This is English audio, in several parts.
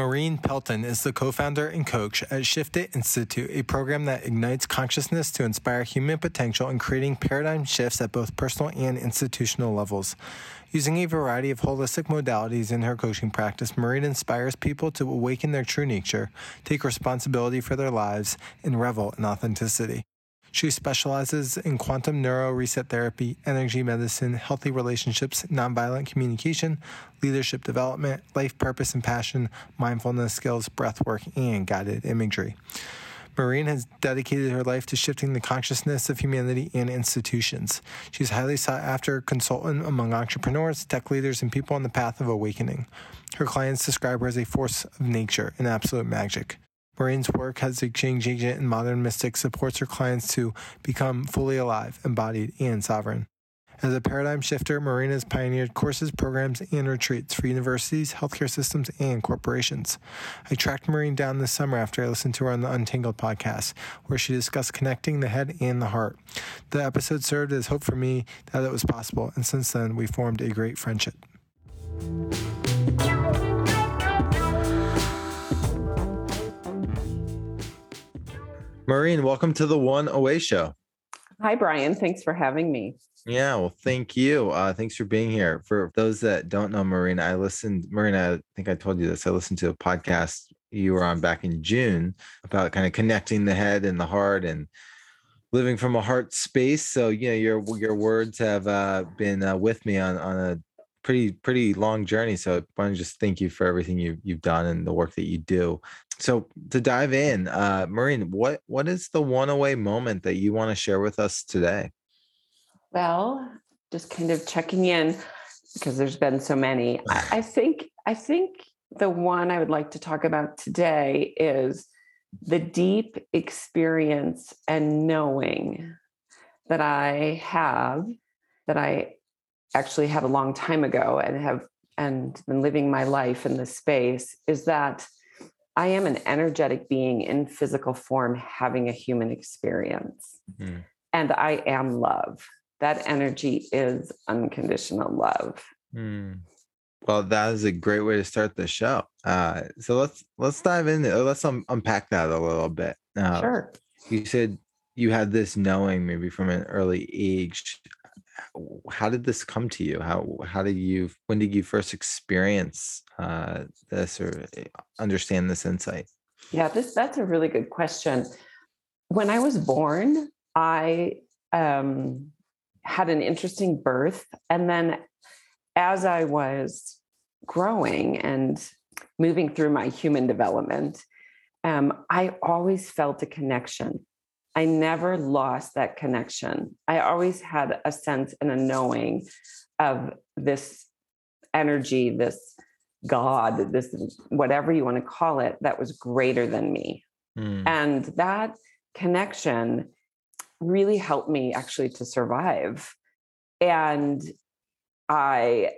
Maureen Pelton is the co founder and coach at Shift It Institute, a program that ignites consciousness to inspire human potential in creating paradigm shifts at both personal and institutional levels. Using a variety of holistic modalities in her coaching practice, Maureen inspires people to awaken their true nature, take responsibility for their lives, and revel in authenticity. She specializes in quantum neuro reset therapy, energy medicine, healthy relationships, nonviolent communication, leadership development, life purpose and passion, mindfulness skills, breath work, and guided imagery. Maureen has dedicated her life to shifting the consciousness of humanity and institutions. She's highly sought after consultant among entrepreneurs, tech leaders, and people on the path of awakening. Her clients describe her as a force of nature and absolute magic. Maureen's work as a change agent and modern mystic supports her clients to become fully alive, embodied, and sovereign. As a paradigm shifter, Maureen has pioneered courses, programs, and retreats for universities, healthcare systems, and corporations. I tracked Maureen down this summer after I listened to her on the Untangled podcast, where she discussed connecting the head and the heart. The episode served as hope for me that it was possible, and since then, we formed a great friendship. Maureen, welcome to the One Away Show. Hi, Brian. Thanks for having me. Yeah, well, thank you. Uh, thanks for being here. For those that don't know Maureen, I listened, Maureen, I think I told you this. I listened to a podcast you were on back in June about kind of connecting the head and the heart and living from a heart space. So, you know, your your words have uh, been uh, with me on on a pretty pretty long journey. So I want to just thank you for everything you you've done and the work that you do. So to dive in, uh, Maureen, what what is the one away moment that you want to share with us today? Well, just kind of checking in because there's been so many. I, I think I think the one I would like to talk about today is the deep experience and knowing that I have that I actually had a long time ago and have and been living my life in this space is that I am an energetic being in physical form having a human experience. Mm-hmm. And I am love. That energy is unconditional love. Mm. Well, that is a great way to start the show. Uh, so let's let's dive in. Let's um, unpack that a little bit. Uh, sure. You said you had this knowing maybe from an early age how did this come to you? How how did you when did you first experience uh, this or eh, understand this insight? Yeah this that's a really good question. When i was born i um, had an interesting birth and then as i was growing and moving through my human development um, i always felt a connection I never lost that connection. I always had a sense and a knowing of this energy, this God, this whatever you want to call it, that was greater than me. Mm. And that connection really helped me actually to survive. And I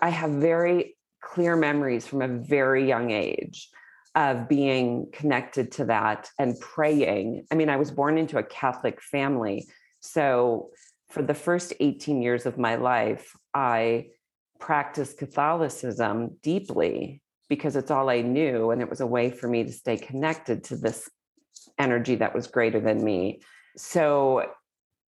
I have very clear memories from a very young age of being connected to that and praying. I mean, I was born into a Catholic family. So for the first 18 years of my life, I practiced Catholicism deeply because it's all I knew. And it was a way for me to stay connected to this energy that was greater than me. So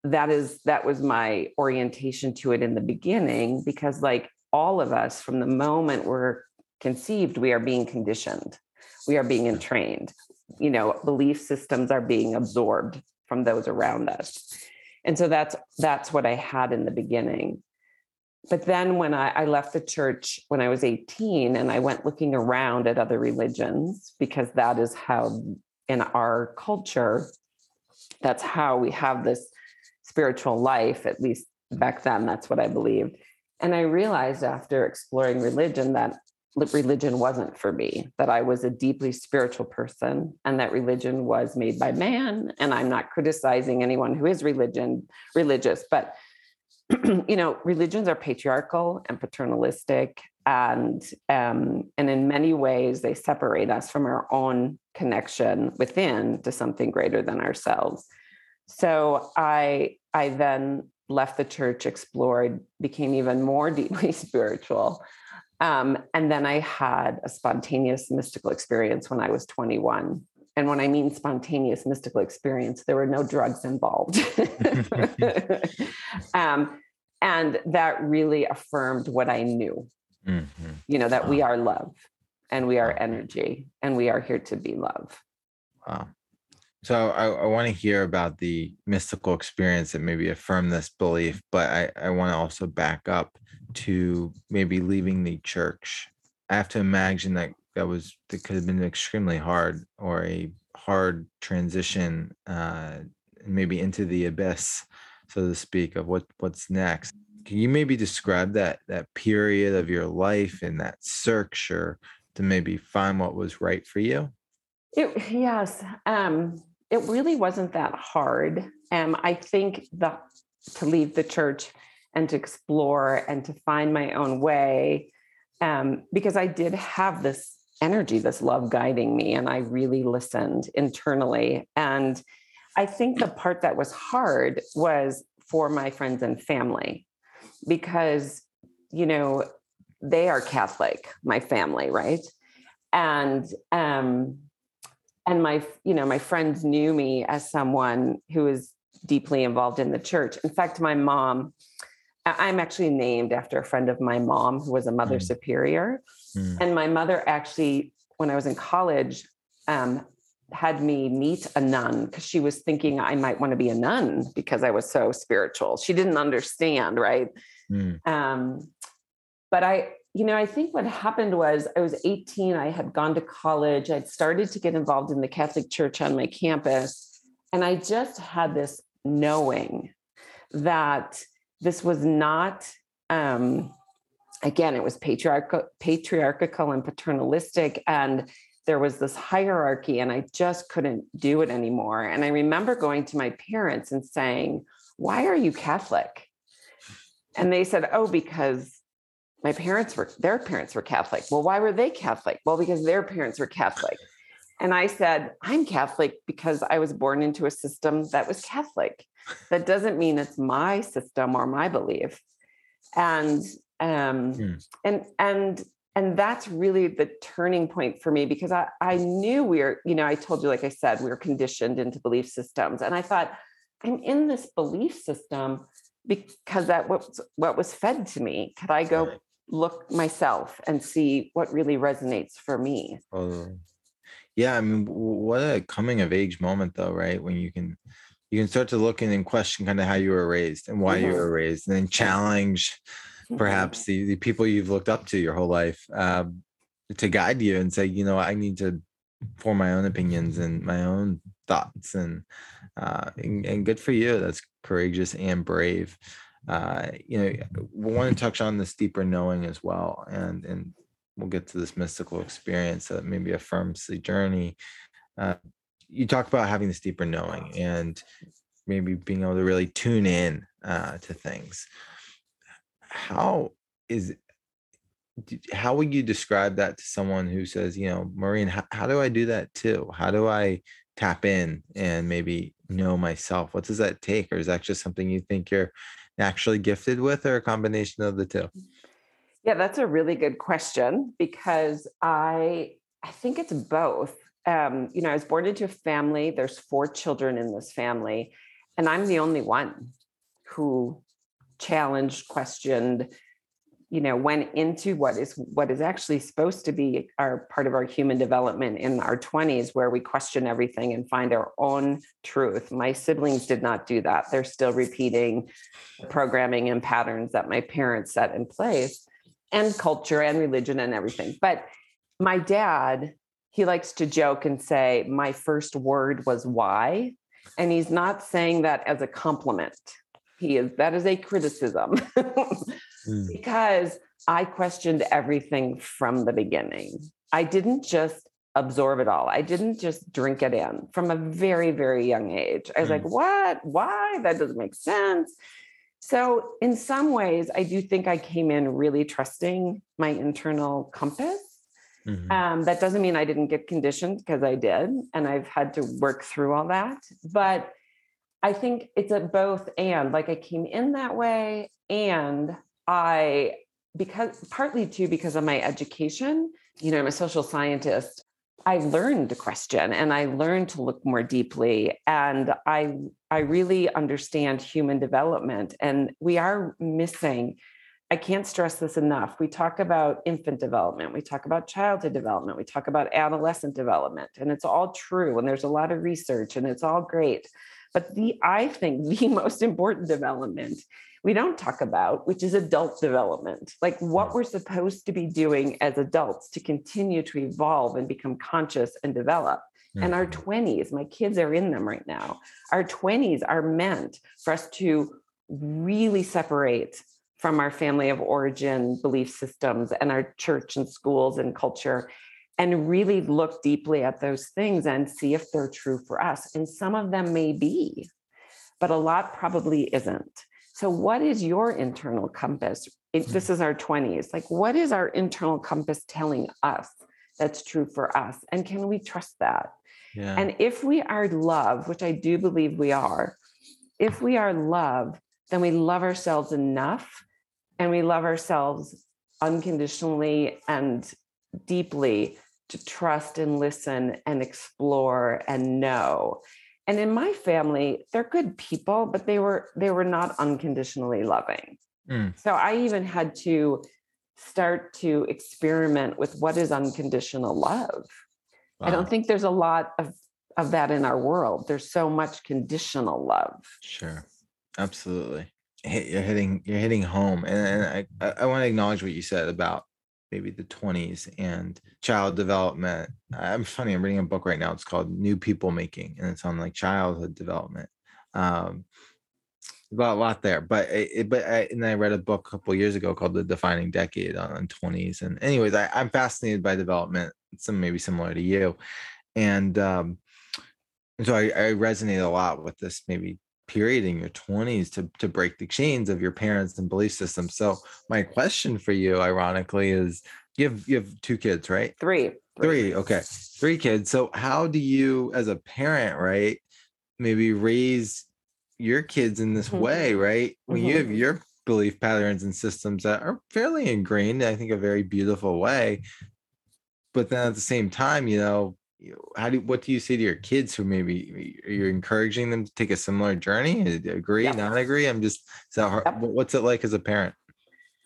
that is that was my orientation to it in the beginning because like all of us from the moment we're conceived we are being conditioned we are being entrained. You know belief systems are being absorbed from those around us. And so that's that's what i had in the beginning. But then when I, I, left the church when i was 18 and i went looking around at other religions because that is how in our culture that's how we have this spiritual life at least back then that's what i believed. And i realized after exploring religion that religion wasn't for me, that I was a deeply spiritual person and that religion was made by man. And I'm not criticizing anyone who is religion religious, but you know, religions are patriarchal and paternalistic, and um, and in many ways they separate us from our own connection within to something greater than ourselves. So I I then left the church, explored, became even more deeply spiritual. Um, and then I had a spontaneous mystical experience when I was 21. And when I mean spontaneous mystical experience, there were no drugs involved. um, and that really affirmed what I knew. Mm-hmm. You know, that wow. we are love and we are energy and we are here to be love. Wow. So I, I want to hear about the mystical experience that maybe affirm this belief, but I, I want to also back up to maybe leaving the church. I have to imagine that that was that could have been extremely hard or a hard transition, uh, maybe into the abyss, so to speak, of what what's next. Can you maybe describe that that period of your life and that search or to maybe find what was right for you? It, yes. Um, it really wasn't that hard. Um, I think that to leave the church and to explore and to find my own way, um, because I did have this energy, this love guiding me, and I really listened internally. And I think the part that was hard was for my friends and family, because, you know, they are Catholic, my family, right? And um, and my you know my friends knew me as someone who was deeply involved in the church in fact my mom i'm actually named after a friend of my mom who was a mother mm. superior mm. and my mother actually when i was in college um, had me meet a nun because she was thinking i might want to be a nun because i was so spiritual she didn't understand right mm. um, but i you know, I think what happened was I was 18, I had gone to college, I'd started to get involved in the Catholic Church on my campus, and I just had this knowing that this was not um, again it was patriarchal patriarchal and paternalistic and there was this hierarchy and i just couldn't do it anymore. And i remember going to my parents and saying why are you catholic? And they said oh because my parents were their parents were catholic. Well why were they catholic? Well because their parents were catholic and i said i'm catholic because i was born into a system that was catholic that doesn't mean it's my system or my belief and um hmm. and and and that's really the turning point for me because I, I knew we were, you know, I told you, like I said, we were conditioned into belief systems. And I thought, I'm in this belief system because that was what was fed to me. Could I go look myself and see what really resonates for me. Oh, yeah. I mean, what a coming of age moment, though, right? When you can you can start to look in and question kind of how you were raised and why mm-hmm. you were raised, and then challenge mm-hmm. perhaps the, the people you've looked up to your whole life um, to guide you and say, you know, I need to form my own opinions and my own thoughts, and uh, and, and good for you. That's courageous and brave uh, you know, we want to touch on this deeper knowing as well, and and we'll get to this mystical experience that maybe affirms the journey. Uh, you talk about having this deeper knowing and maybe being able to really tune in uh, to things. How is how would you describe that to someone who says, you know, Maureen, how, how do I do that too? How do I tap in and maybe know myself? What does that take? Or is that just something you think you're naturally gifted with or a combination of the two? Yeah, that's a really good question because I I think it's both. Um, you know, I was born into a family. There's four children in this family, and I'm the only one who challenged, questioned, you know went into what is what is actually supposed to be our part of our human development in our 20s where we question everything and find our own truth my siblings did not do that they're still repeating programming and patterns that my parents set in place and culture and religion and everything but my dad he likes to joke and say my first word was why and he's not saying that as a compliment he is that is a criticism mm. because I questioned everything from the beginning. I didn't just absorb it all. I didn't just drink it in from a very, very young age. I was mm. like, what? Why? That doesn't make sense. So, in some ways, I do think I came in really trusting my internal compass. Mm-hmm. Um, that doesn't mean I didn't get conditioned because I did, and I've had to work through all that. But I think it's a both and. Like I came in that way, and I because partly too because of my education. You know, I'm a social scientist. I learned to question and I learned to look more deeply and I I really understand human development and we are missing I can't stress this enough. We talk about infant development, we talk about childhood development, we talk about adolescent development and it's all true and there's a lot of research and it's all great. But the I think the most important development we don't talk about, which is adult development, like what we're supposed to be doing as adults to continue to evolve and become conscious and develop. Mm-hmm. And our 20s, mm-hmm. my kids are in them right now. Our 20s are meant for us to really separate from our family of origin belief systems and our church and schools and culture and really look deeply at those things and see if they're true for us. And some of them may be, but a lot probably isn't. So, what is your internal compass? It, this mm. is our 20s. Like, what is our internal compass telling us that's true for us? And can we trust that? Yeah. And if we are love, which I do believe we are, if we are love, then we love ourselves enough and we love ourselves unconditionally and deeply to trust and listen and explore and know and in my family they're good people but they were they were not unconditionally loving. Mm. so i even had to start to experiment with what is unconditional love. Wow. i don't think there's a lot of of that in our world. There's so much conditional love. Sure. Absolutely. You're hitting you're hitting home. And, and i i want to acknowledge what you said about maybe the 20s and child development. I'm funny, I'm reading a book right now. It's called New Peoplemaking, and it's on like childhood development. Um, about a lot there, but it, but I, and I read a book a couple years ago called The Defining Decade on, on 20s. And anyways, I, I'm fascinated by development. Some maybe similar to you, and um, and so I, I resonate a lot with this maybe period in your 20s to to break the chains of your parents and belief systems. So my question for you, ironically, is you have you have two kids, right? Three. Three. Okay. Three kids. So how do you, as a parent, right, maybe raise your kids in this mm-hmm. way, right? When mm-hmm. you have your belief patterns and systems that are fairly ingrained, I think a very beautiful way. But then at the same time, you know, how do what do you say to your kids who maybe you're encouraging them to take a similar journey? Agree yep. not agree? I'm just so hard, yep. what's it like as a parent?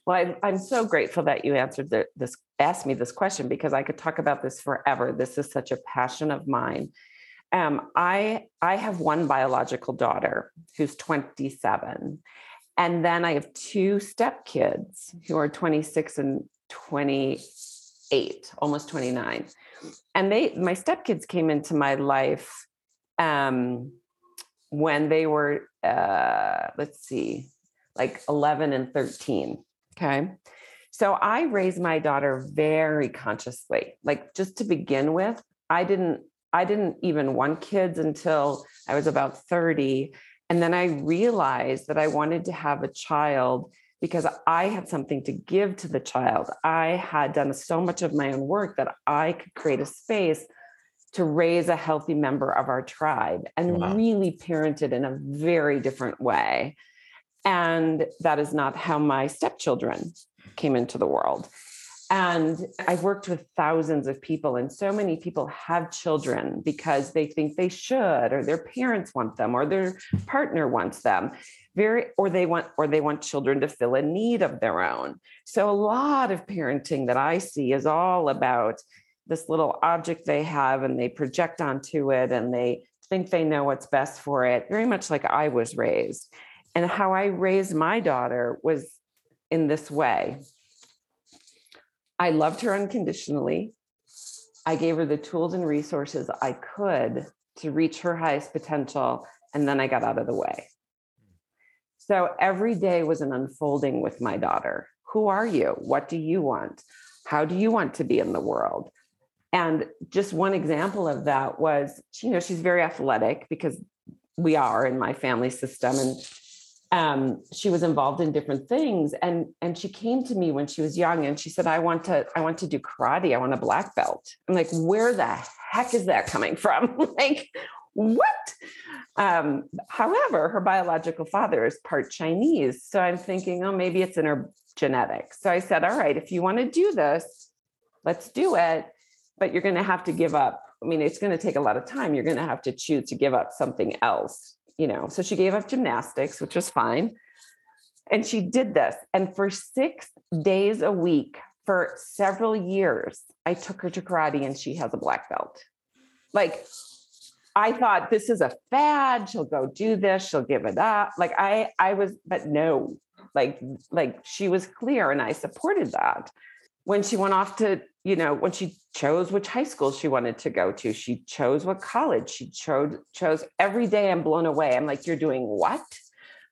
Well I'm, I'm so grateful that you answered the, this asked me this question because i could talk about this forever. This is such a passion of mine. Um, i i have one biological daughter who's 27 and then i have two stepkids who are 26 and 28 almost 29 and they my stepkids came into my life um, when they were uh, let's see like 11 and 13 okay? So i raised my daughter very consciously like just to begin with i didn't i didn't even want kids until i was about 30 and then i realized that i wanted to have a child because I had something to give to the child. I had done so much of my own work that I could create a space to raise a healthy member of our tribe and wow. really parented in a very different way. And that is not how my stepchildren came into the world. And I've worked with thousands of people, and so many people have children because they think they should, or their parents want them, or their partner wants them. Very or they want or they want children to fill a need of their own. So a lot of parenting that i see is all about this little object they have and they project onto it and they think they know what's best for it very much like i was raised. And how i raised my daughter was in this way i loved her unconditionally i gave her the tools and resources i could to reach her highest potential and then i got out of the way So every day was an unfolding with my daughter. Who are you? What do you want? How do you want to be in the world? And just one example of that was, you know, she's very athletic because we are in my family system. And um, she was involved in different things. And, and she came to me when she was young and she said, I want to, I want to do karate. I want a black belt. I'm like, where the heck is that coming from? like, what? Um, however, her biological father is part Chinese. So I'm thinking, oh, maybe it's in her genetics. So I said, all right, if you want to do this, let's do it. But you're going to have to give up. I mean, it's going to take a lot of time. You're going to have to choose to give up something else, you know. So she gave up gymnastics, which was fine. And she did this. And for six days a week for several years, I took her to karate and she has a black belt. Like, I thought this is a fad. She'll go do this. She'll give it up. Like I, I was, but no, like, like she was clear, and I supported that. When she went off to, you know, when she chose which high school she wanted to go to, she chose what college she chose. Chose every day. I'm blown away. I'm like, you're doing what?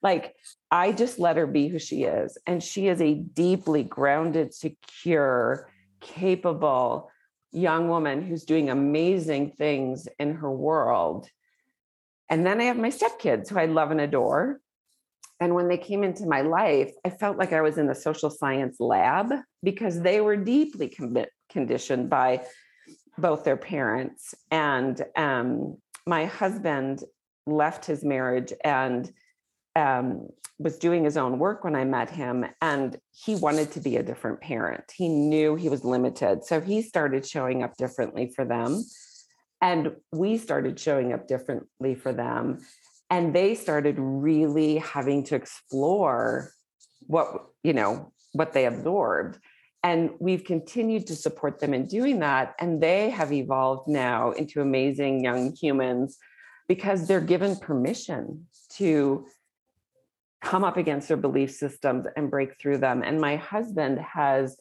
Like I just let her be who she is, and she is a deeply grounded, secure, capable young woman who's doing amazing things in her world. And then I have my stepkids who I love and adore. And when they came into my life, I felt like I was in a social science lab because they were deeply com- conditioned by both their parents. And um, my husband left his marriage and um, was doing his own work when I met him, and he wanted to be a different parent. He knew he was limited. So he started showing up differently for them. And we started showing up differently for them. And they started really having to explore what, you know, what they absorbed. And we've continued to support them in doing that. And they have evolved now into amazing young humans because they're given permission to come up against their belief systems and break through them. And my husband has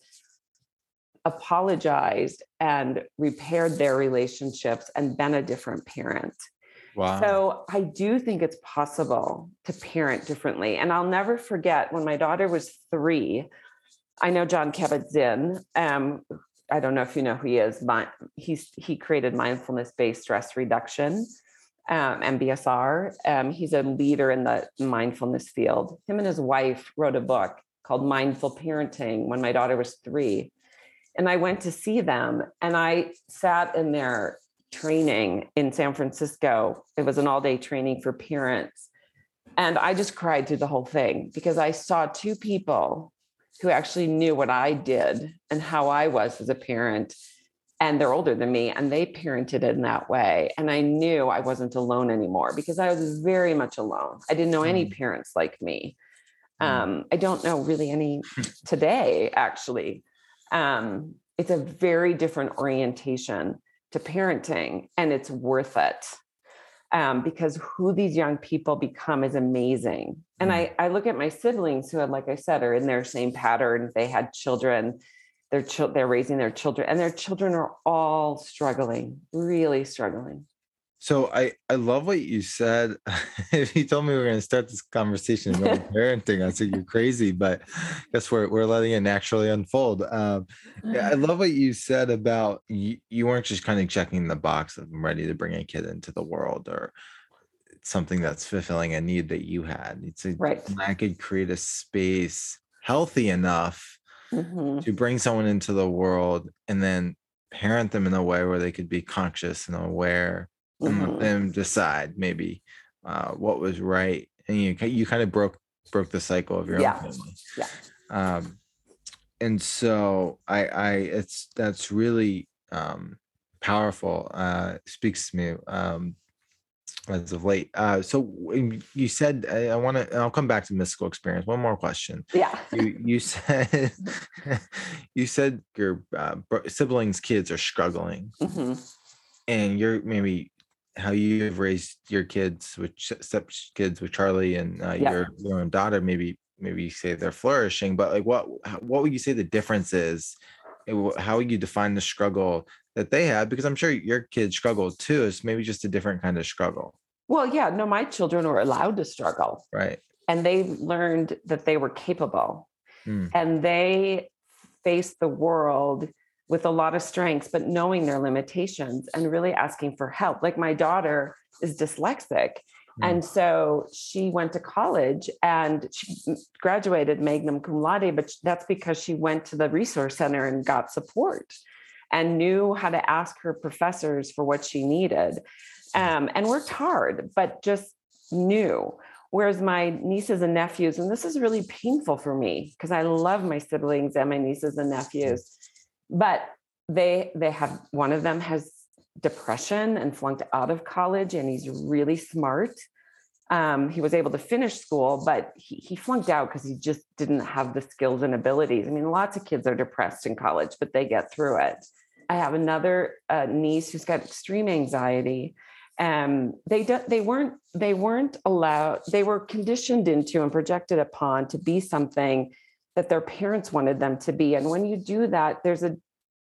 apologized and repaired their relationships and been a different parent. Wow. So I do think it's possible to parent differently. And I'll never forget when my daughter was three. I know Jon Kabat-Zinn. Um, I don't know if you know who he is. but he's he created mindfulness-based stress reduction um, MBSR. Um, he's a leader in the mindfulness field. Him and his wife wrote a book called Mindful Parenting when my daughter was three. And I went to see them and I sat in their training in San Francisco. It was an all day training for parents. And I just cried through the whole thing because I saw two people who actually knew what I did and how I was as a parent and they're older than me and they parented in that way and i knew i wasn't alone anymore because i was very much alone i didn't know any mm. parents like me mm. um, i don't know really any today actually um, it's a very different orientation to parenting and it's worth it um, because who these young people become is amazing. And mm. I, I look at my siblings who like i said are in their same pattern. They had children. Their children they're raising their children and their children are all struggling really struggling so i i love what you said. If you told me we were going to start this conversation about parenting i said you're crazy but I guess we're, we're letting it naturally unfold. Um, yeah, i love what you said about you, you weren't just kind of checking the box of i'm ready to bring a kid into the world or something that's fulfilling a need that you had. It's a, right. i could create a space healthy enough mm-hmm. to bring someone into the world and then parent them in a way where they could be conscious and aware mm-hmm. and let them decide maybe uh, what was right and you you kind of broke broke the cycle of your yeah. own family yeah um and so i i it's that's really um powerful uh speaks to me um as of late. Uh, so you said I, I want to. I'll come back to mystical experience. One more question. Yeah. You you said you said your uh, siblings' kids are struggling, mm-hmm. and you're maybe how you've raised your kids with step kids with Charlie and uh, yeah. your your own daughter. Maybe maybe you say they're flourishing, but like what what would you say the difference is? How would you define the struggle that they had because i'm sure your kids struggle too it's maybe just a different kind of struggle well yeah no my children were allowed to struggle right and they learned that they were capable Mm. and they faced the world with a lot of strengths, but knowing their limitations and really asking for help. Like my daughter is dyslexic. Mm. And so she went to college and she graduated Magnum cum laude, but that's because she went to the resource center and got support and knew how to ask her professors for what she needed um, and worked hard, but just knew. Whereas my nieces and nephews, and this is really painful for me because I love my siblings and my nieces and nephews, but they they have one of them has depression and flunked out of college, and he's really smart. Um, he was able to finish school, but he, he flunked out because he just didn't have the skills and abilities. I mean, lots of kids are depressed in college, but they get through it. I have another uh, niece who's got extreme anxiety. Um, they do, they weren't they weren't allowed. They were conditioned into and projected upon to be something that their parents wanted them to be. And when you do that, there's a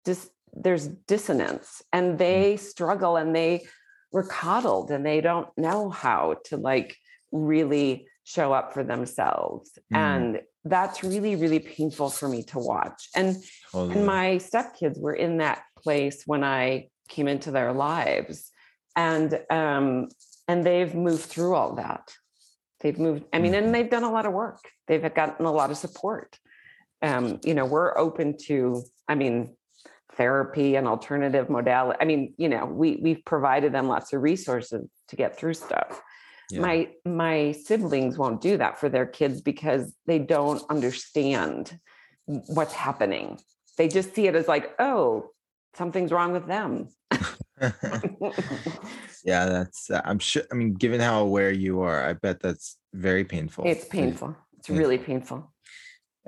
dis, there's dissonance, and they struggle, and they were coddled, and they don't know how to like really show up for themselves. Mm. And that's really really painful for me to watch. And Totally. and my stepkids were in that place when I came into their lives. And um, and they've moved through all that. They've moved, I mean, and they've done a lot of work. They've gotten a lot of support. Um, you know, we're open to, I mean, therapy and alternative modality. I mean, you know, we we've provided them lots of resources to get through stuff. Yeah. My my siblings won't do that for their kids because they don't understand what's happening. They just see it as like, oh, something's wrong with them. yeah, that's. Uh, I'm sure. I mean, given how aware you are, I bet that's very painful. it's painful. It's Yeah. really painful.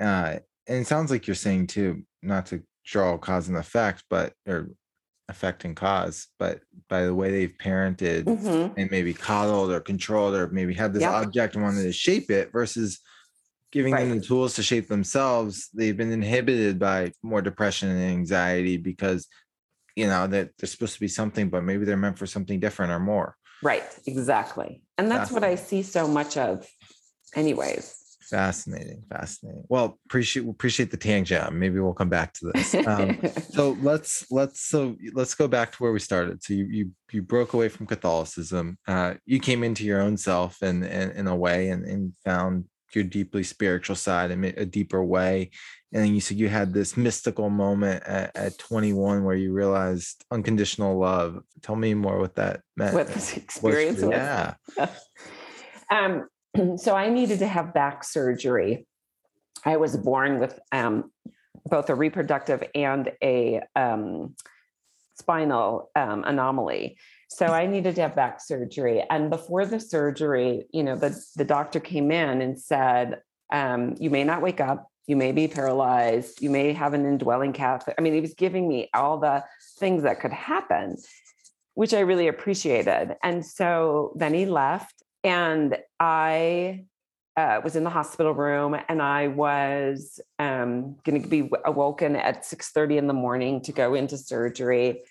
Uh, and it sounds like you're saying too, not to draw cause and effect, but or effect and cause, but by the way they've parented Mhm. and maybe coddled or controlled or maybe had this Yeah. object and wanted to shape it versus giving them the tools to shape themselves they've been inhibited by more depression and anxiety because you know that they're supposed to be something but maybe they're meant for something different or more Right. Exactly. And that's what I see so much of, anyways. fascinating fascinating well appreciate appreciate the tangent maybe we'll come back to this um, so let's let's so let's go back to where we started so you you, you broke away from catholicism uh you came into your own self and, and in a way and, and found your deeply spiritual side in a deeper way and then you said you had this mystical moment at, at 21 where you realized unconditional love tell me more what that meant what this experience was. yeah Um, so I needed to have back surgery. I was born with um, both a reproductive and a um, spinal um, anomaly. So I needed to have back surgery. And before the surgery, you know, the, the doctor came in and said, um, you may not wake up. You may be paralyzed. You may have an indwelling catheter. I mean, he was giving me all the things that could happen, which I really appreciated. And so then he left, and I uh, was in the hospital room, and I was um, going to be awoken at six thirty in the morning to go into surgery.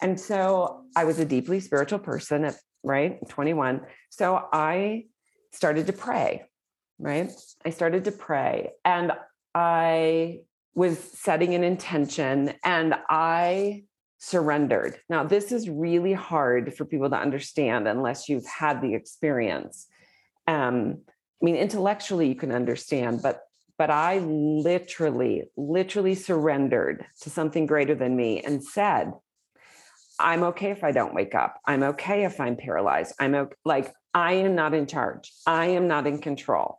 And so I was a deeply spiritual person at right 21. So I started to pray, right? I started to pray and I was setting an intention and I surrendered. Now, this is really hard for people to understand unless you've had the experience. Um, I mean, intellectually you can understand, but but I literally, literally surrendered to something greater than me and said, I'm okay if I don't wake up. I'm okay if I'm paralyzed. I'm okay. like, I am not in charge. I am not in control.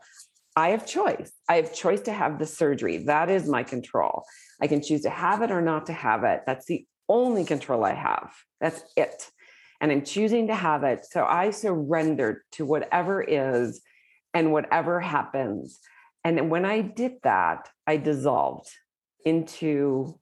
I have choice. I have choice to have the surgery. That is my control. I can choose to have it or not to have it. That's the only control I have. That's it. And I'm choosing to have it. So I surrendered to whatever is and whatever happens. And when I did that, I dissolved into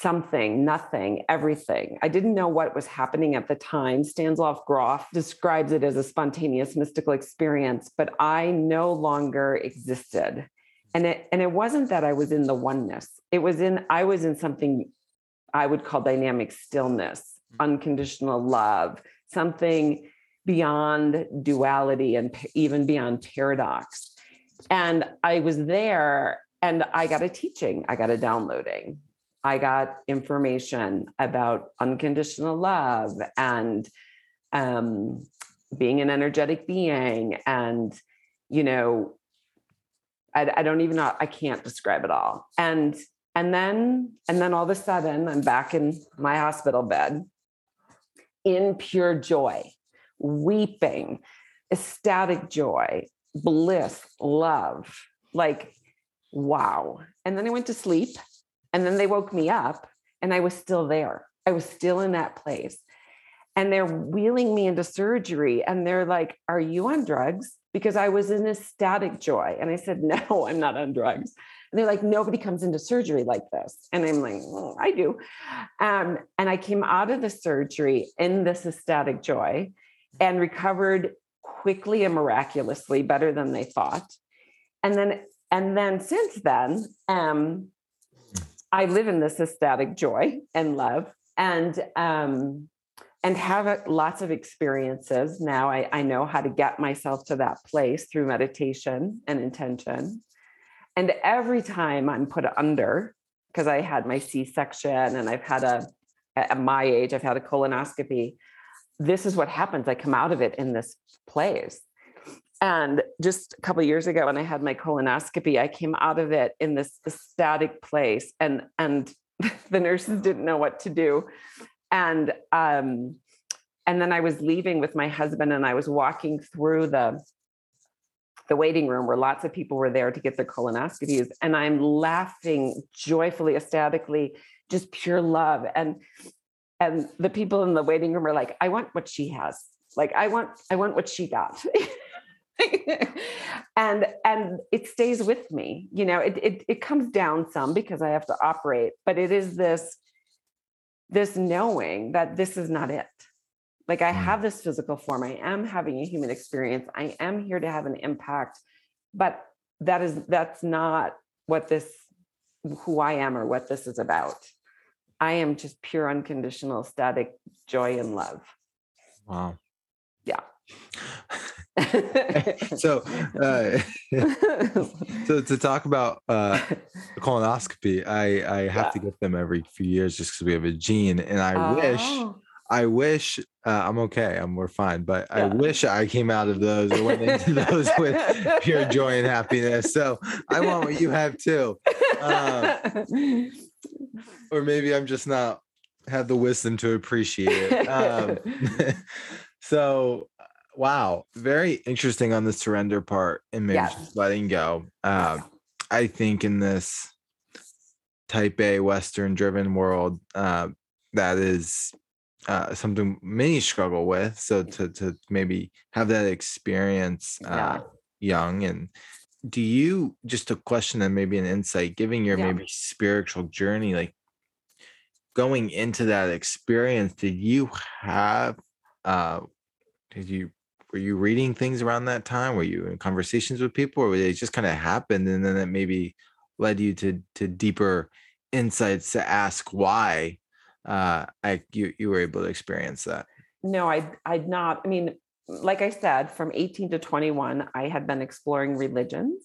something, nothing, everything. I didn't know what was happening at the time. Stanislav Grof describes it as a spontaneous mystical experience, but I no longer existed. And it and it wasn't that I was in the oneness. It was in I was in something I would call dynamic stillness, mm-hmm. unconditional love, something beyond duality and even beyond paradox. And I was there and I got a teaching, I got a downloading, I got information about unconditional love and um, being an energetic being. And, you know, I, I don't even know, I can't describe it all. And and then and then all of a sudden I'm back in my hospital bed in pure joy, weeping, ecstatic joy, bliss, love. Like, wow. And then I went to sleep and then they woke me up and I was still there. I was still in that place. And they're wheeling me into surgery and they're like, Are you on drugs? Because I was in ecstatic joy. And I said, No, I'm not on drugs. And they're like, Nobody comes into surgery like this. And I'm like, oh, I do. Um, and I came out of the surgery in this ecstatic joy and recovered quickly and miraculously better than they thought. And then, and then since then, um, I live in this ecstatic joy and love, and um, and have lots of experiences. Now I, I know how to get myself to that place through meditation and intention. And every time I'm put under, because I had my C-section and I've had a at my age, I've had a colonoscopy. This is what happens. I come out of it in this place. And just a couple years ago, when I had my colonoscopy, I came out of it in this ecstatic place, and and the nurses didn't know what to do, and um, and then I was leaving with my husband, and I was walking through the the waiting room where lots of people were there to get their colonoscopies, and I'm laughing joyfully, ecstatically, just pure love, and and the people in the waiting room are like, "I want what she has." Like I want, I want what she got. and and it stays with me you know it, it it comes down some because i have to operate but it is this this knowing that this is not it. Like i mm. have this physical form. I am having a human experience. I am here to have an impact but that is that's not what this who i am or what this is about. I am just pure unconditional static joy and love. Wow. Yeah so uh, so to talk about uh colonoscopy i i have yeah. to get them every few years just because we have a gene and i oh. wish I wish uh, I'm okay. I'm we're fine, but yeah. I wish I came out of those or went into those with pure joy and happiness. So I want what you have too, um, or maybe I'm just not have the wisdom to appreciate it. Um, so wow, very interesting on the surrender part and maybe yes. just letting go. Uh, I think in this type A Western driven world, uh, that is uh, something many struggle with. So to to maybe have that experience uh, yeah. young and do you just a question and maybe an insight, giving your yeah. maybe spiritual journey, like going into that experience, did you have uh did you were you reading things around that time? Were you in conversations with people, or they just kind of happened and then that maybe led you to to deeper insights to ask why uh, I you you were able to experience that? No, I I'd not. I mean, like I said, from 18 to 21, I had been exploring religions.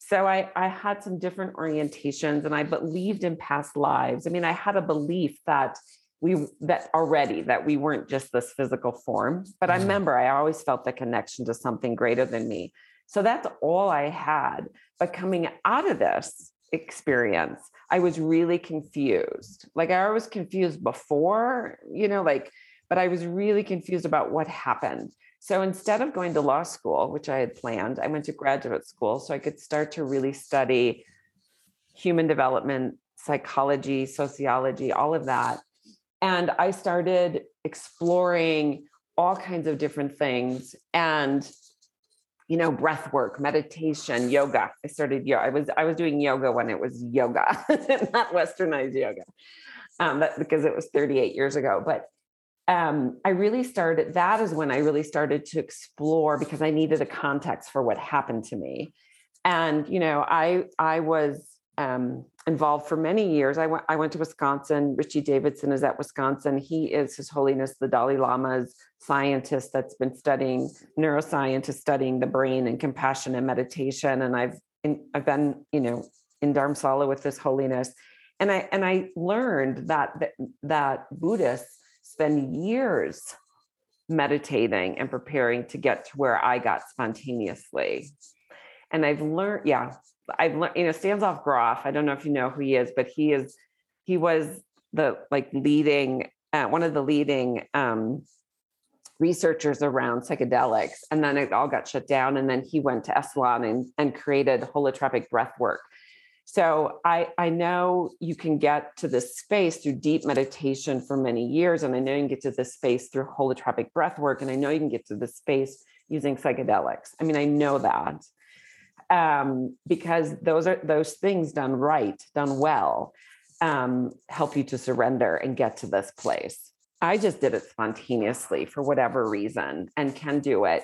So I, I had some different orientations and I believed in past lives. I mean, I had a belief that we that already that we weren't just this physical form but i mm-hmm. remember i always felt the connection to something greater than me. So that's all i had. But coming out of this experience i was really confused. Like i was confused before you know like but i was really confused about what happened. So instead of going to law school which i had planned i went to graduate school so i could start to really study human development psychology sociology all of that and I started exploring all kinds of different things and you know breath work meditation yoga. I started yoga i was i was doing yoga when it was yoga not westernized yoga um, that, because it was 38 years ago but um, i really started that is when i really started to explore because i needed a context for what happened to me. And you know i i was um, involved for many years. I went, I went to Wisconsin. Richie Davidson is at Wisconsin. He is His Holiness the Dalai Lama's scientist that's been studying neuroscientist studying the brain and compassion and meditation. And I've in, I've been you know in Dharamsala with His Holiness, and I and I learned that that, that Buddhists spend years meditating and preparing to get to where I got spontaneously. And I've learned, yeah, I've learned, you know, Stanislav Grof, I don't know if you know who he is, but he is, he was the like leading, uh, one of the leading um, researchers around psychedelics. And then it all got shut down. And then he went to Esalen and, and created holotropic breath work. So I, I know you can get to this space through deep meditation for many years. And I know you can get to this space through holotropic breath work. And I know you can get to this space using psychedelics. I mean, I know that um, because those are those things done right, done well, um, help you to surrender and get to this place. I just did it spontaneously for whatever reason and can do it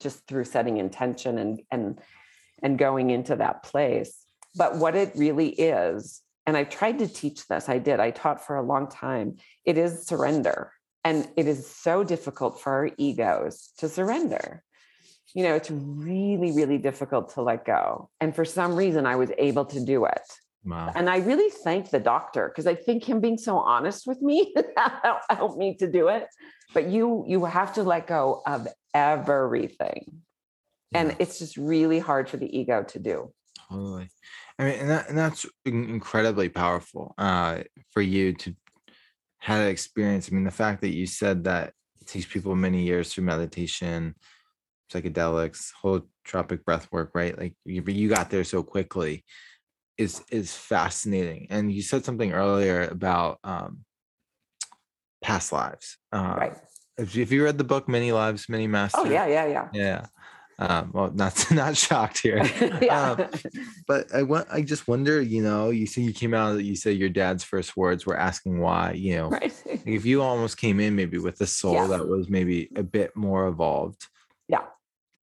just through setting intention and and and going into that place. But what it really is, and I tried to teach this, I did, I taught for a long time, it is surrender. And it is so difficult for our egos to surrender you know, it's really, really difficult to let go. And for some reason, I was able to do it. Wow. And I really thank the doctor because I think him being so honest with me helped me to do it. But you you have to let go of everything. Yeah. And it's just really hard for the ego to do. Totally. I mean, and, that, and that's incredibly powerful uh, for you to have that experience. I mean, the fact that you said that it takes people many years through meditation, psychedelics, holotropic breath work, right? Like you, you got there so quickly is is fascinating. And you said something earlier about um, past lives. Uh, right. If, if you read the book Many Lives, Many Masters. Oh yeah, yeah, yeah. Yeah. Um, well, not not shocked here. yeah. Um, but I want I just wonder, you know, you see you came out you said your dad's first words were asking why, you know. Right. if you almost came in maybe with a soul yeah. that was maybe a bit more evolved. Yeah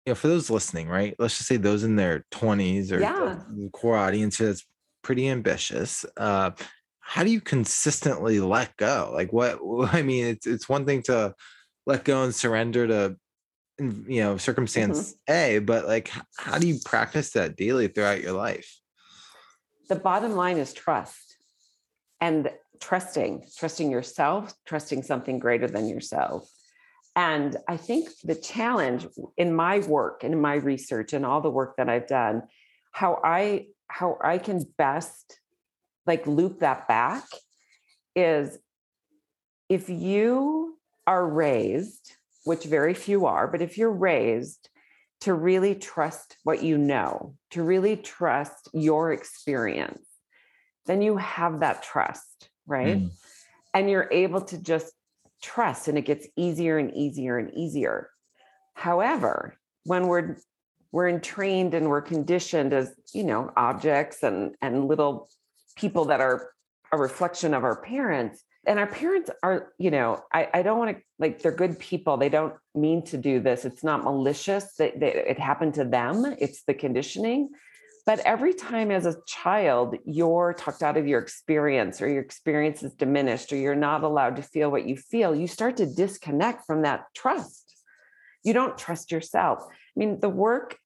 you know, for those listening, right? Let's just say those in their 20s or yeah. the core audience that's pretty ambitious. Uh, how do you consistently let go? Like what I mean, it's it's one thing to let go and surrender to you know circumstance mm-hmm. A, but like how do you practice that daily throughout your life? The bottom line is trust. And trusting, trusting yourself, trusting something greater than yourself. And I think the challenge in my work and in my research and all the work that I've done, how I how I can best like loop that back is if you are raised, which very few are, but if you're raised to really trust what you know, to really trust your experience, then you have that trust, right? Mm. And you're able to just trust and it gets easier and easier and easier. However, when we're we're entrained and we're conditioned as you know objects and and little people that are a reflection of our parents and our parents are you know i, I don't want to like they're good people. They don't mean to do this. It's not malicious that, it happened to them. It's the conditioning but every time as a child, you're talked out of your experience or your experience is diminished or you're not allowed to feel what you feel, you start to disconnect from that trust. You don't trust yourself. I mean, the work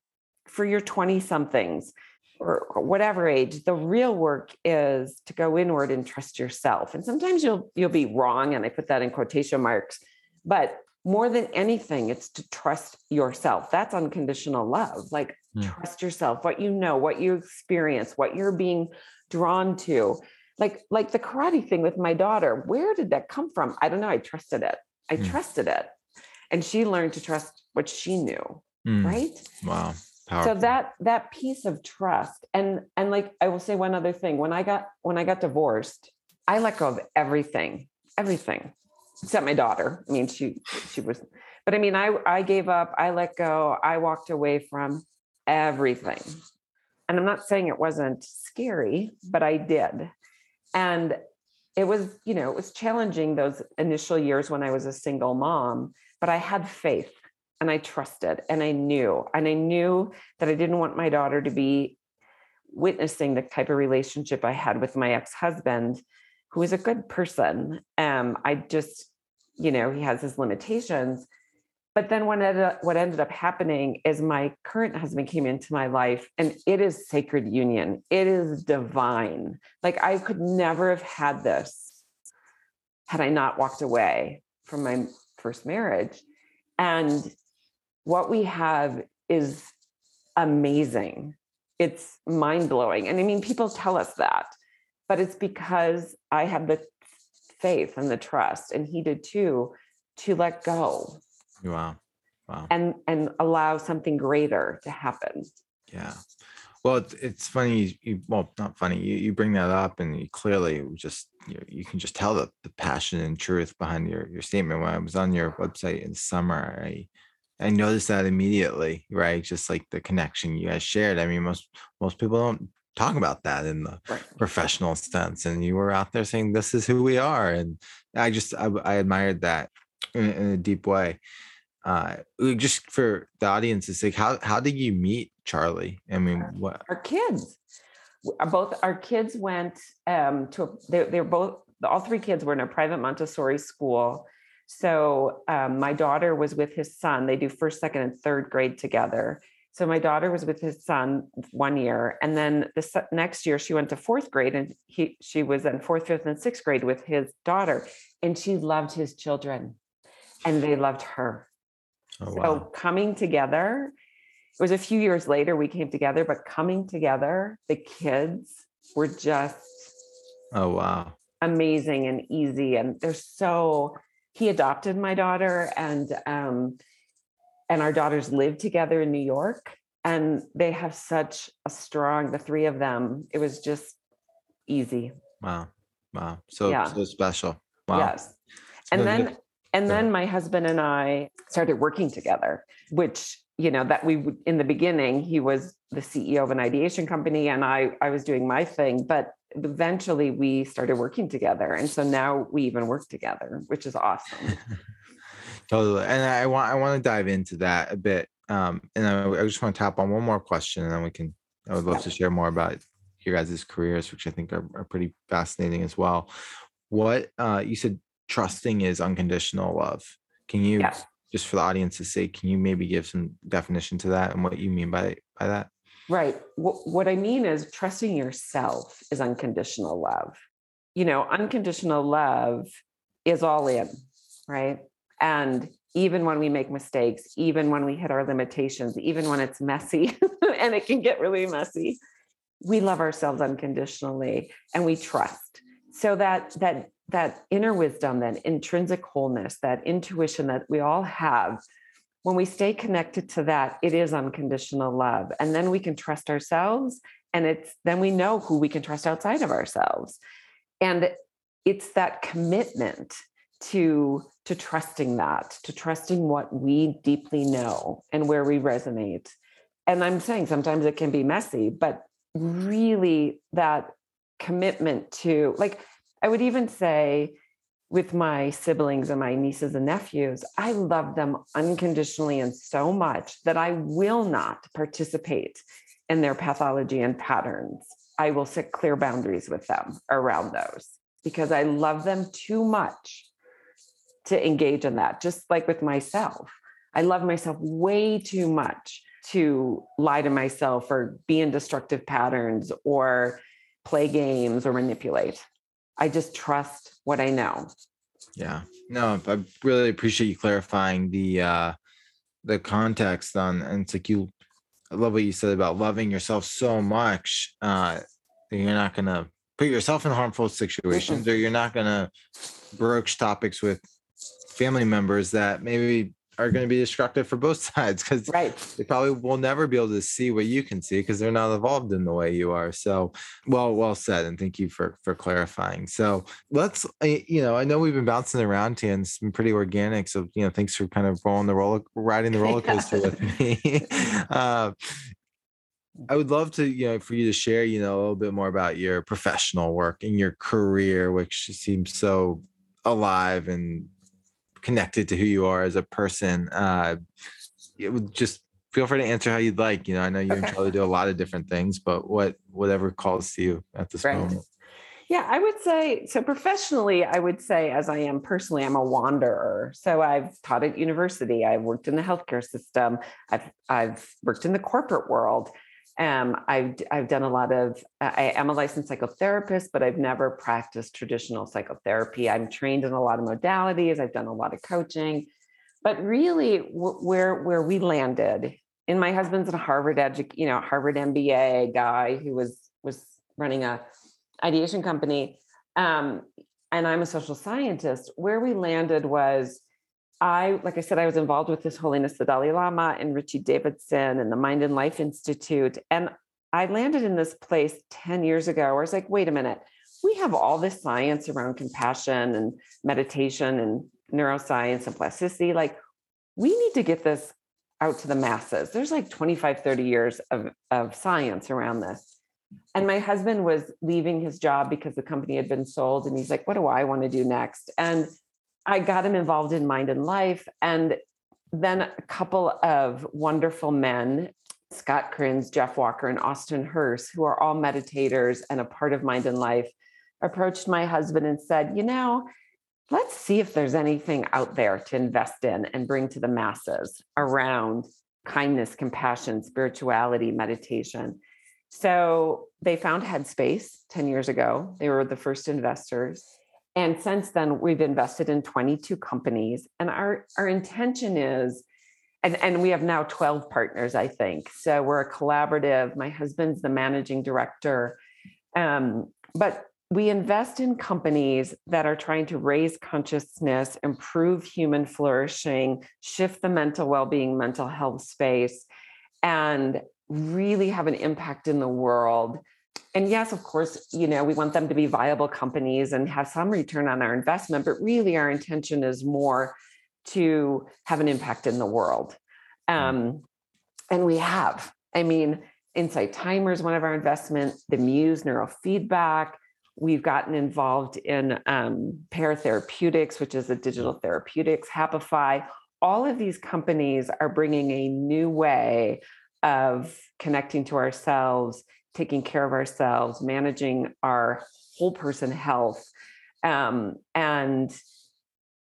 for your 20 somethings or whatever age, the real work is to go inward and trust yourself. And sometimes you'll you'll be wrong, and I put that in quotation marks, but more than anything, it's to trust yourself. That's unconditional love. Like, yeah. trust yourself, what you know, what you experience, what you're being drawn to. Like, like the karate thing with my daughter, where did that come from? I don't know. I trusted it. I mm. trusted it. And she learned to trust what she knew. Mm. Right. Wow. Powerful. So that that piece of trust. And and like I will say one other thing. When I got when I got divorced, I let go of everything, everything except my daughter. I mean, she she was, but I mean, I I gave up. I let go. I walked away from everything, and I'm not saying it wasn't scary, but I did, and it was you know it was challenging those initial years when I was a single mom, but I had faith and I trusted and I knew and I knew that I didn't want my daughter to be witnessing the type of relationship I had with my ex-husband, who was a good person. Um, I just, you know, he has his limitations. But then what ended, up, what ended up happening is my current husband came into my life and it is sacred union. It is divine. Like I could never have had this had I not walked away from my first marriage. And what we have is amazing. It's mind blowing. And I mean, people tell us that, but it's because I have the faith and the trust, and he did too, to let go. Wow. Wow. And and allow something greater to happen. Yeah. Well, it's, it's funny. You, well, not funny. You, you bring that up, and you clearly just you, you can just tell the, the passion and truth behind your your statement. When I was on your website in summer, I I noticed that immediately, right? Just like the connection you guys shared. I mean, most most people don't talk about that in the right. professional sense, and you were out there saying, "This is who we are," and I just I, I admired that in, in a deep way uh just for the audience, audience's sake how how did you meet charlie? I mean what our kids. Uh, both our kids went um to they, they're both all three kids were in a private montessori school. So um, my daughter was with his son. They do first second and third grade together. So my daughter was with his son one year and then the next year she went to fourth grade and he she was in fourth fifth and sixth grade with his daughter and she loved his children and they loved her Oh, wow. So coming together, it was a few years later we came together, but coming together, the kids were just oh wow amazing and easy. And they're so he adopted my daughter and um and our daughters live together in New York and they have such a strong the three of them it was just easy wow wow so yeah. so special wow yes and so then and then my husband and I started working together, which, you know, that we would in the beginning, he was the CEO of an ideation company and I I was doing my thing, but eventually we started working together. And so now we even work together, which is awesome. totally. And I want I want to dive into that a bit. Um, and I, I just want to tap on one more question and then we can I would love to share more about your guys' careers, which I think are, are pretty fascinating as well. What uh, you said trusting is unconditional love. Can you just for the audience's sake, can you maybe give some definition to that and what you mean by by that? Right. What I mean is trusting yourself is unconditional love. You know, unconditional love is all in, right? And even when we make mistakes, even when we hit our limitations, even when it's messy and it can get really messy, we love ourselves unconditionally and we trust. So that that that inner wisdom, that intrinsic wholeness, that intuition that we all have, when we stay connected to that, it is unconditional love. And then we can trust ourselves. And it's then we know who we can trust outside of ourselves. And it's that commitment to to trusting that to trusting what we deeply know and where we resonate and i'm saying sometimes it can be messy but really that commitment to like I would even say with my siblings and my nieces and nephews, I love them unconditionally and so much that I will not participate in their pathology and patterns. I will set clear boundaries with them around those because I love them too much to engage in that, just like with myself. I love myself way too much to lie to myself or be in destructive patterns or play games or manipulate. I just trust what I know. Yeah. No, I really appreciate you clarifying the uh the context on and it's like you I love what you said about loving yourself so much uh that you're not gonna put yourself in harmful situations or you're not gonna broach topics with family members that maybe are going to be destructive for both sides because right. they probably will never be able to see what you can see because they're not evolved in the way you are. So, well, well said, and thank you for for clarifying. So, let's, you know, I know we've been bouncing around here and it's been pretty organic. So, you know, thanks for kind of rolling the roller, riding the roller coaster with me. uh, I would love to, you know, for you to share, you know, a little bit more about your professional work and your career, which seems so alive and connected to who you are as a person. Uh, it would just feel free to answer how you'd like. You know, I know you okay. and Charlie do a lot of different things, but what whatever calls to you at this right. moment. Yeah, I would say so professionally, I would say as I am personally, I'm a wanderer. So I've taught at university, I've worked in the healthcare system, I've I've worked in the corporate world. Um, I've I've done a lot of I am a licensed psychotherapist, but I've never practiced traditional psychotherapy. I'm trained in a lot of modalities, I've done a lot of coaching. But really where where we landed, and my husband's a Harvard edu- you know, Harvard MBA guy who was was running a ideation company. Um, and I'm a social scientist. Where we landed was I, like I said, I was involved with His Holiness the Dalai Lama and Richie Davidson and the Mind and Life Institute. And I landed in this place 10 years ago where I was like, wait a minute, we have all this science around compassion and meditation and neuroscience and plasticity. Like, we need to get this out to the masses. There's like 25, 30 years of, of science around this. And my husband was leaving his job because the company had been sold. And he's like, what do I want to do next? And I got him involved in Mind and Life. And then a couple of wonderful men, Scott Kriens, Jeff Walker, and Austin Hearst, who are all meditators and a part of Mind and Life, approached my husband and said, you know, let's see if there's anything out there to invest in and bring to the masses around kindness, compassion, spirituality, meditation. So they found Headspace 10 years ago. They were the first investors. And since then, we've invested in 22 companies. And our, our intention is, and, and we have now 12 partners, I think. So we're a collaborative. My husband's the managing director. Um, but we invest in companies that are trying to raise consciousness, improve human flourishing, shift the mental well being, mental health space, and really have an impact in the world and yes of course you know we want them to be viable companies and have some return on our investment but really our intention is more to have an impact in the world. Mm. um, and we have. I mean insight timer is one of our investments the muse neurofeedback. We've gotten involved in um, Pear Therapeutics which is a digital therapeutics happify all of these companies are bringing a new way of connecting to ourselves, taking care of ourselves, managing our whole person health. Um, and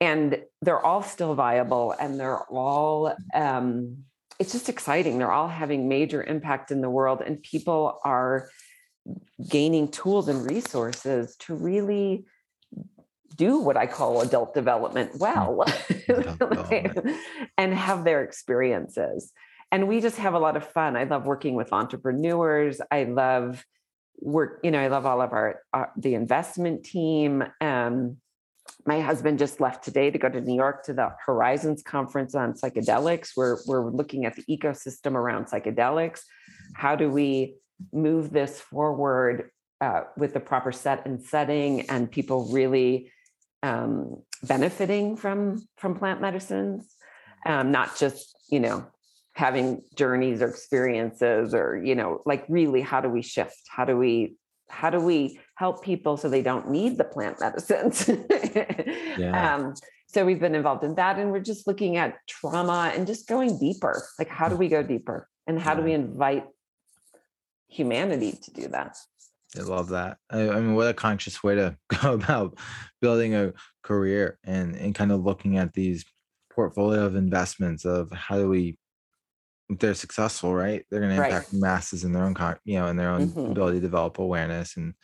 and they're all still viable and they're all um, it's just exciting they're all having major impact in the world and people are gaining tools and resources to really do what I call adult development hmm. well adult development. and have their experiences and we just have a lot of fun. I love working with entrepreneurs. I love work, you know, I love all of our, uh, the investment team. Um, my husband just left today to go to New York to the Horizons conference on psychedelics. We're we're looking at the ecosystem around psychedelics. How do we move this forward uh, with the proper set and setting, and people really um, benefiting from from plant medicines, um, not just you know having journeys or experiences or you know like really how do we shift? How do we how do we help people so they don't need the plant medicines? Yeah. um, so we've been involved in that and we're just looking at trauma and just going deeper. Like how do we go deeper and how do we invite humanity to do that? I love that. I, I, mean, what a conscious way to go about building a career and and kind of looking at these portfolio of investments of how do we they're successful, right? They're going to impact right. masses in their own, you know, in their own mm-hmm. ability to develop awareness and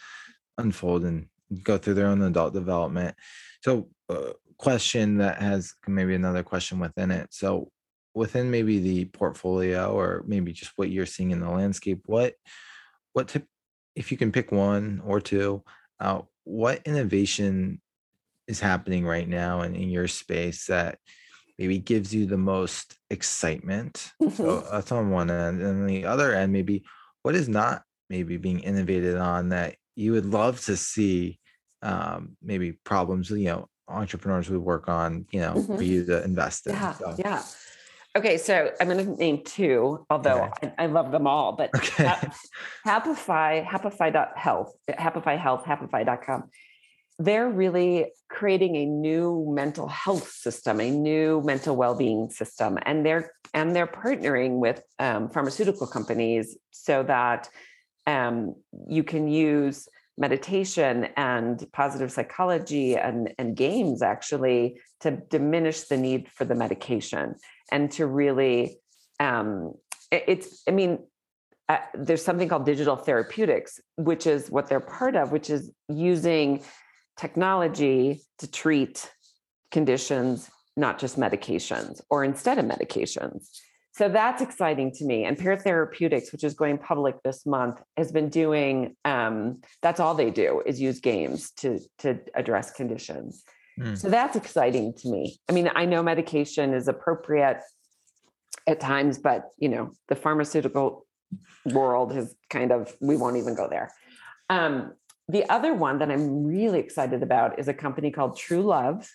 unfold and go through their own adult development. So, uh, question that has maybe another question within it. So, within maybe the portfolio or maybe just what you're seeing in the landscape, what, what tip, if you can pick one or two, uh, what innovation is happening right now in, in your space that maybe gives you the most excitement. Mm-hmm. So that's on one end. And the other end, maybe what is not maybe being innovated on that you would love to see um, maybe problems, you know, entrepreneurs would work on, you know, mm-hmm. for you to invest in. Yeah. So. Yeah. Okay, so I'm going to name two, although okay. I, I, love them all. But okay. Happify, Happify.health, Happify Health, Happify.com they're really creating a new mental health system, a new mental well being system. And they're and they're partnering with um, pharmaceutical companies so that um, you can use meditation and positive psychology and, and games actually to diminish the need for the medication and to really um, it, it's i mean uh, there's something called digital therapeutics which is what they're part of which is using technology to treat conditions not just medications or instead of medications so that's exciting to me. And Pear Therapeutics, which is going public this month, has been doing. Um, that's all they do is use games to to address conditions. Mm. So that's exciting to me. I mean, I know medication is appropriate at times, but you know, the pharmaceutical world has kind of we won't even go there. Um, the other one that I'm really excited about is a company called TruLuv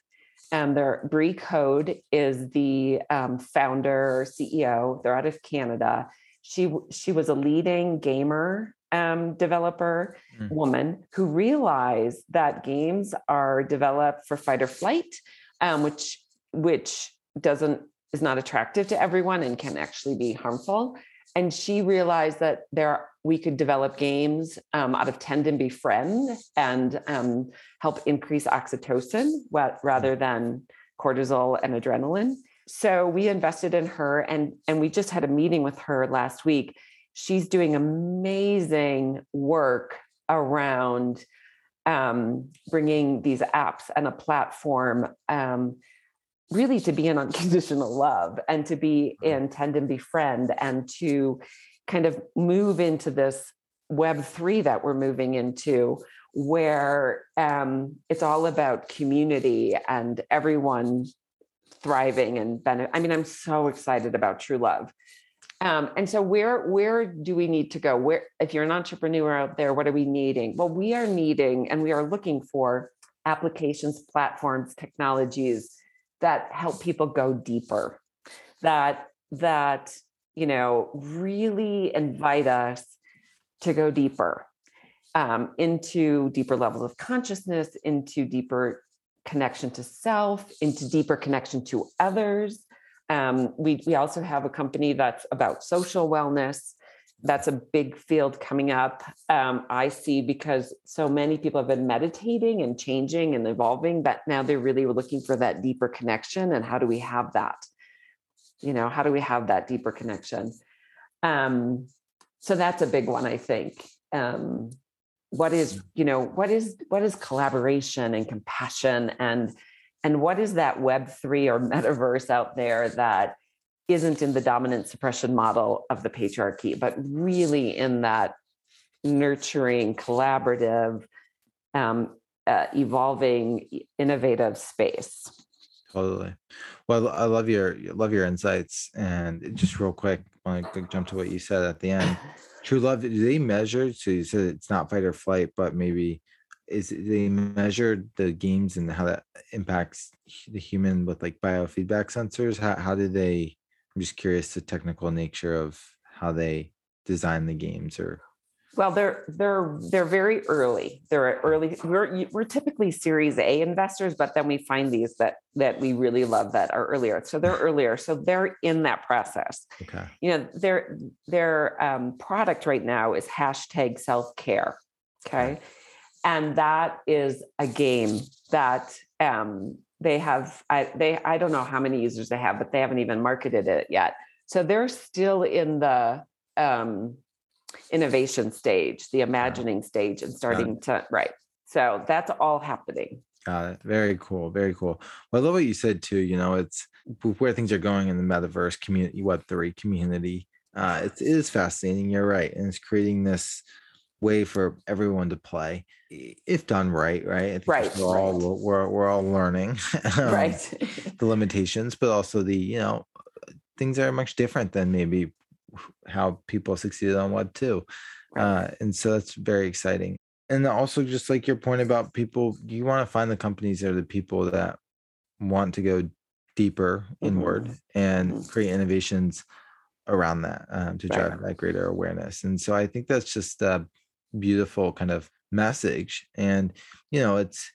and their Brie Code is the um, founder CEO. They're out of Canada. She she was a leading gamer um, developer mm. woman who realized that games are developed for fight or flight, um, which which doesn't is not attractive to everyone and can actually be harmful and she realized that there we could develop games um, out of tend and befriend and um, help increase oxytocin rather than cortisol and adrenaline. So we invested in her and and we just had a meeting with her last week. She's doing amazing work around um, bringing these apps and a platform um, really to be in unconditional love and to be mm-hmm. in tend and befriend and to kind of move into this web three that we're moving into where um, it's all about community and everyone thriving and benefit. I mean, I'm so excited about TruLuv. Um, and so where where do we need to go? Where if you're an entrepreneur out there, what are we needing? Well, we are needing and we are looking for applications, platforms, technologies that help people go deeper that that you know really invite us to go deeper um, into deeper levels of consciousness into deeper connection to self into deeper connection to others. Um, we, we also have a company that's about social wellness that's a big field coming up um, i see because so many people have been meditating and changing and evolving but now they're really looking for that deeper connection and how do we have that? You know how do we have that deeper connection? Um, so that's a big one i think. Um, what is you know what is what is collaboration and compassion and and what is that web 3 or metaverse out there that isn't in the dominant suppression model of the patriarchy, but really in that nurturing, collaborative, um, uh, evolving, innovative space. Totally. Well, I love your love your insights, and just real quick, I want to jump to what you said at the end. TruLuv. Do they measure? So you said it's not fight or flight, but maybe is they measure the games and how that impacts the human with like biofeedback sensors. How how do they I'm just curious the technical nature of how they design the games or well they're they're they're very early. They're early we're we're typically series a investors but then we find these that that we really love that are earlier. So they're earlier. So they're in that process. Okay. You know their their um, product right now is hashtag self-care okay? okay? And that is a game that um, they have I, they i don't know how many users they have but they haven't even marketed it yet so they're still in the um, innovation stage the imagining stage and starting to right so that's all happening Got it. Very cool. Very cool. Well, I love what you said too. You know, it's where things are going in the metaverse community, Web three community. Uh, it is fascinating. You're right, and it's creating this way for everyone to play if done right right right we're right. all we're, we're all learning um, right the limitations but also the you know things are much different than maybe how people succeeded on web 2 right. uh, and so that's very exciting and also just like your point about people you want to find the companies that are the people that want to go deeper mm-hmm. inward and mm-hmm. create innovations around that um, to drive right. that greater awareness and so i think that's just uh, beautiful kind of message and you know it's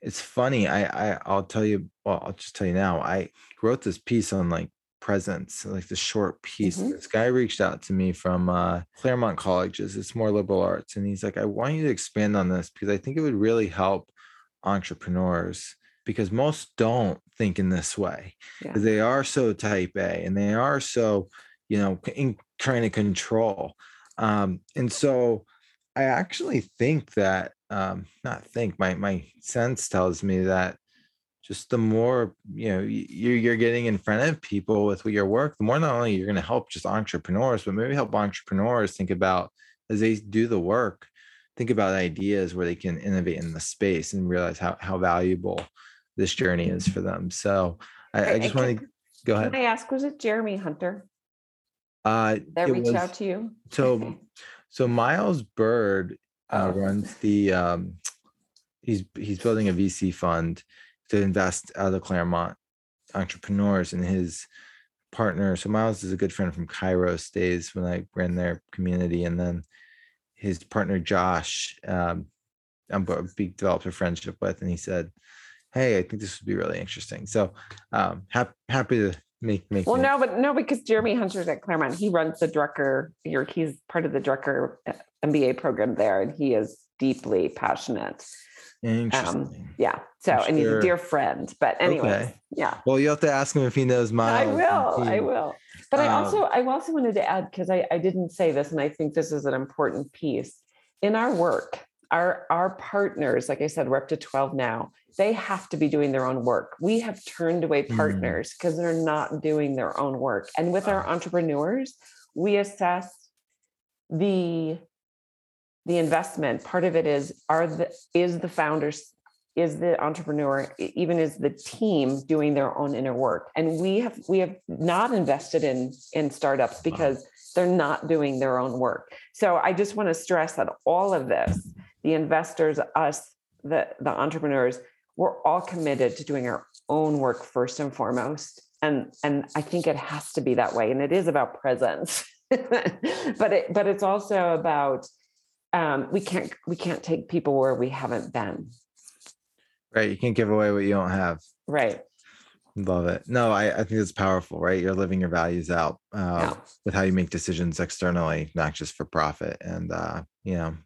it's funny i i i'll tell you well i'll just tell you now i wrote this piece on like presence, like the short piece. Mhm. This guy reached out to me from uh, Claremont Colleges. It's more liberal arts, and he's like, "I want you to expand on this because I think it would really help entrepreneurs because most don't think in this way. Yeah. They are so type A, and they are so, you know, in trying to control. Um, and so, I actually think that, um, not think, my my sense tells me that just the more you know you're you're getting in front of people with your work the more not only you're going to help just entrepreneurs but maybe help entrepreneurs think about as they do the work think about ideas where they can innovate in the space and realize how, how valuable this journey is for them so i, I- just want to go ahead. Can I ask, was it Jeremy Hunter uh that reached was- out to you? so so miles bird uh, Oh. runs the um he's he's building a vc fund to invest out of claremont entrepreneurs and his partner so miles is a good friend from cairo stays when i ran their community and then his partner josh um i'm a big developed a friendship with and he said hey i think this would be really interesting so um hap- happy to make make Well, no, but no, because Jeremy Hunter's at Claremont. He runs the Drucker, he's part of the Drucker uh, MBA program there, and he is deeply passionate. interesting Yeah. So, I'm and he's a dear friend. But anyway, Okay. yeah. well you have to ask him if he knows miles I will. I will. But I Um, also, I also wanted to add because I, I didn't say this, and I think this is an important piece in our work. Our our partners, like I said, we're up to twelve now. They have to be doing their own work. We have turned away Mm. partners because they're not doing their own work. And with our entrepreneurs, we assess the the investment. Part of it is are the is the founders is the entrepreneur even is the team doing their own inner work and we have we have not invested in in startups because they're not doing their own work so i just want to stress that all of this the investors us the the entrepreneurs we're all committed to doing our own work first and foremost and and i think it has to be that way and it is about presence but it but it's also about um, we can't we can't take people where we haven't been Right. You can't give away what you don't have. right Love it. No, I, I think it's powerful, right? You're living your values out uh, Yeah. with how you make decisions externally, not just for profit. And, uh, you know,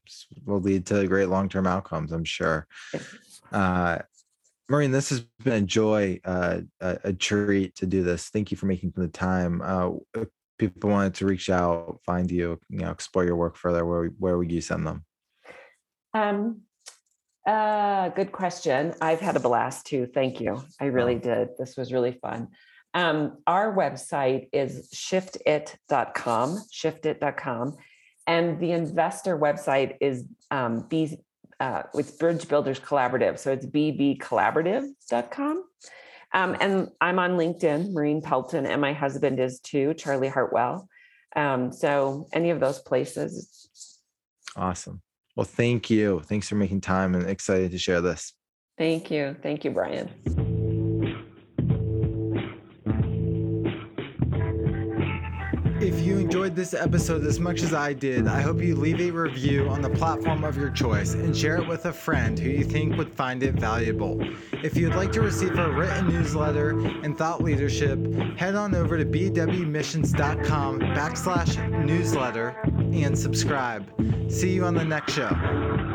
will lead to great long term outcomes, I'm sure. Uh, Maureen, this has been a joy, uh, a, a treat to do this. Thank you for making the time. Uh, people wanted to reach out, find you, you know, explore your work further, where, where would you send them? Um, uh, good question. I've had a blast too. Thank you. I really did. This was really fun. Um, our website is shiftit.com, shiftit.com. And the investor website is um, B, uh, it's Bridge Builders Collaborative. So it's bbcollaborative.com. Um, and I'm on LinkedIn, Maureen Pelton, and my husband is too, Charlie Hartwell. Um, so any of those places, Awesome. Well, thank you. Thanks for making time and excited to share this. Thank you. Thank you, Brian. This episode as much as I did, I hope you leave a review on the platform of your choice and share it with a friend who you think would find it valuable. If you'd like to receive our written newsletter and thought leadership, head on over to bwmissions.com backslash newsletter and subscribe. See you on the next show.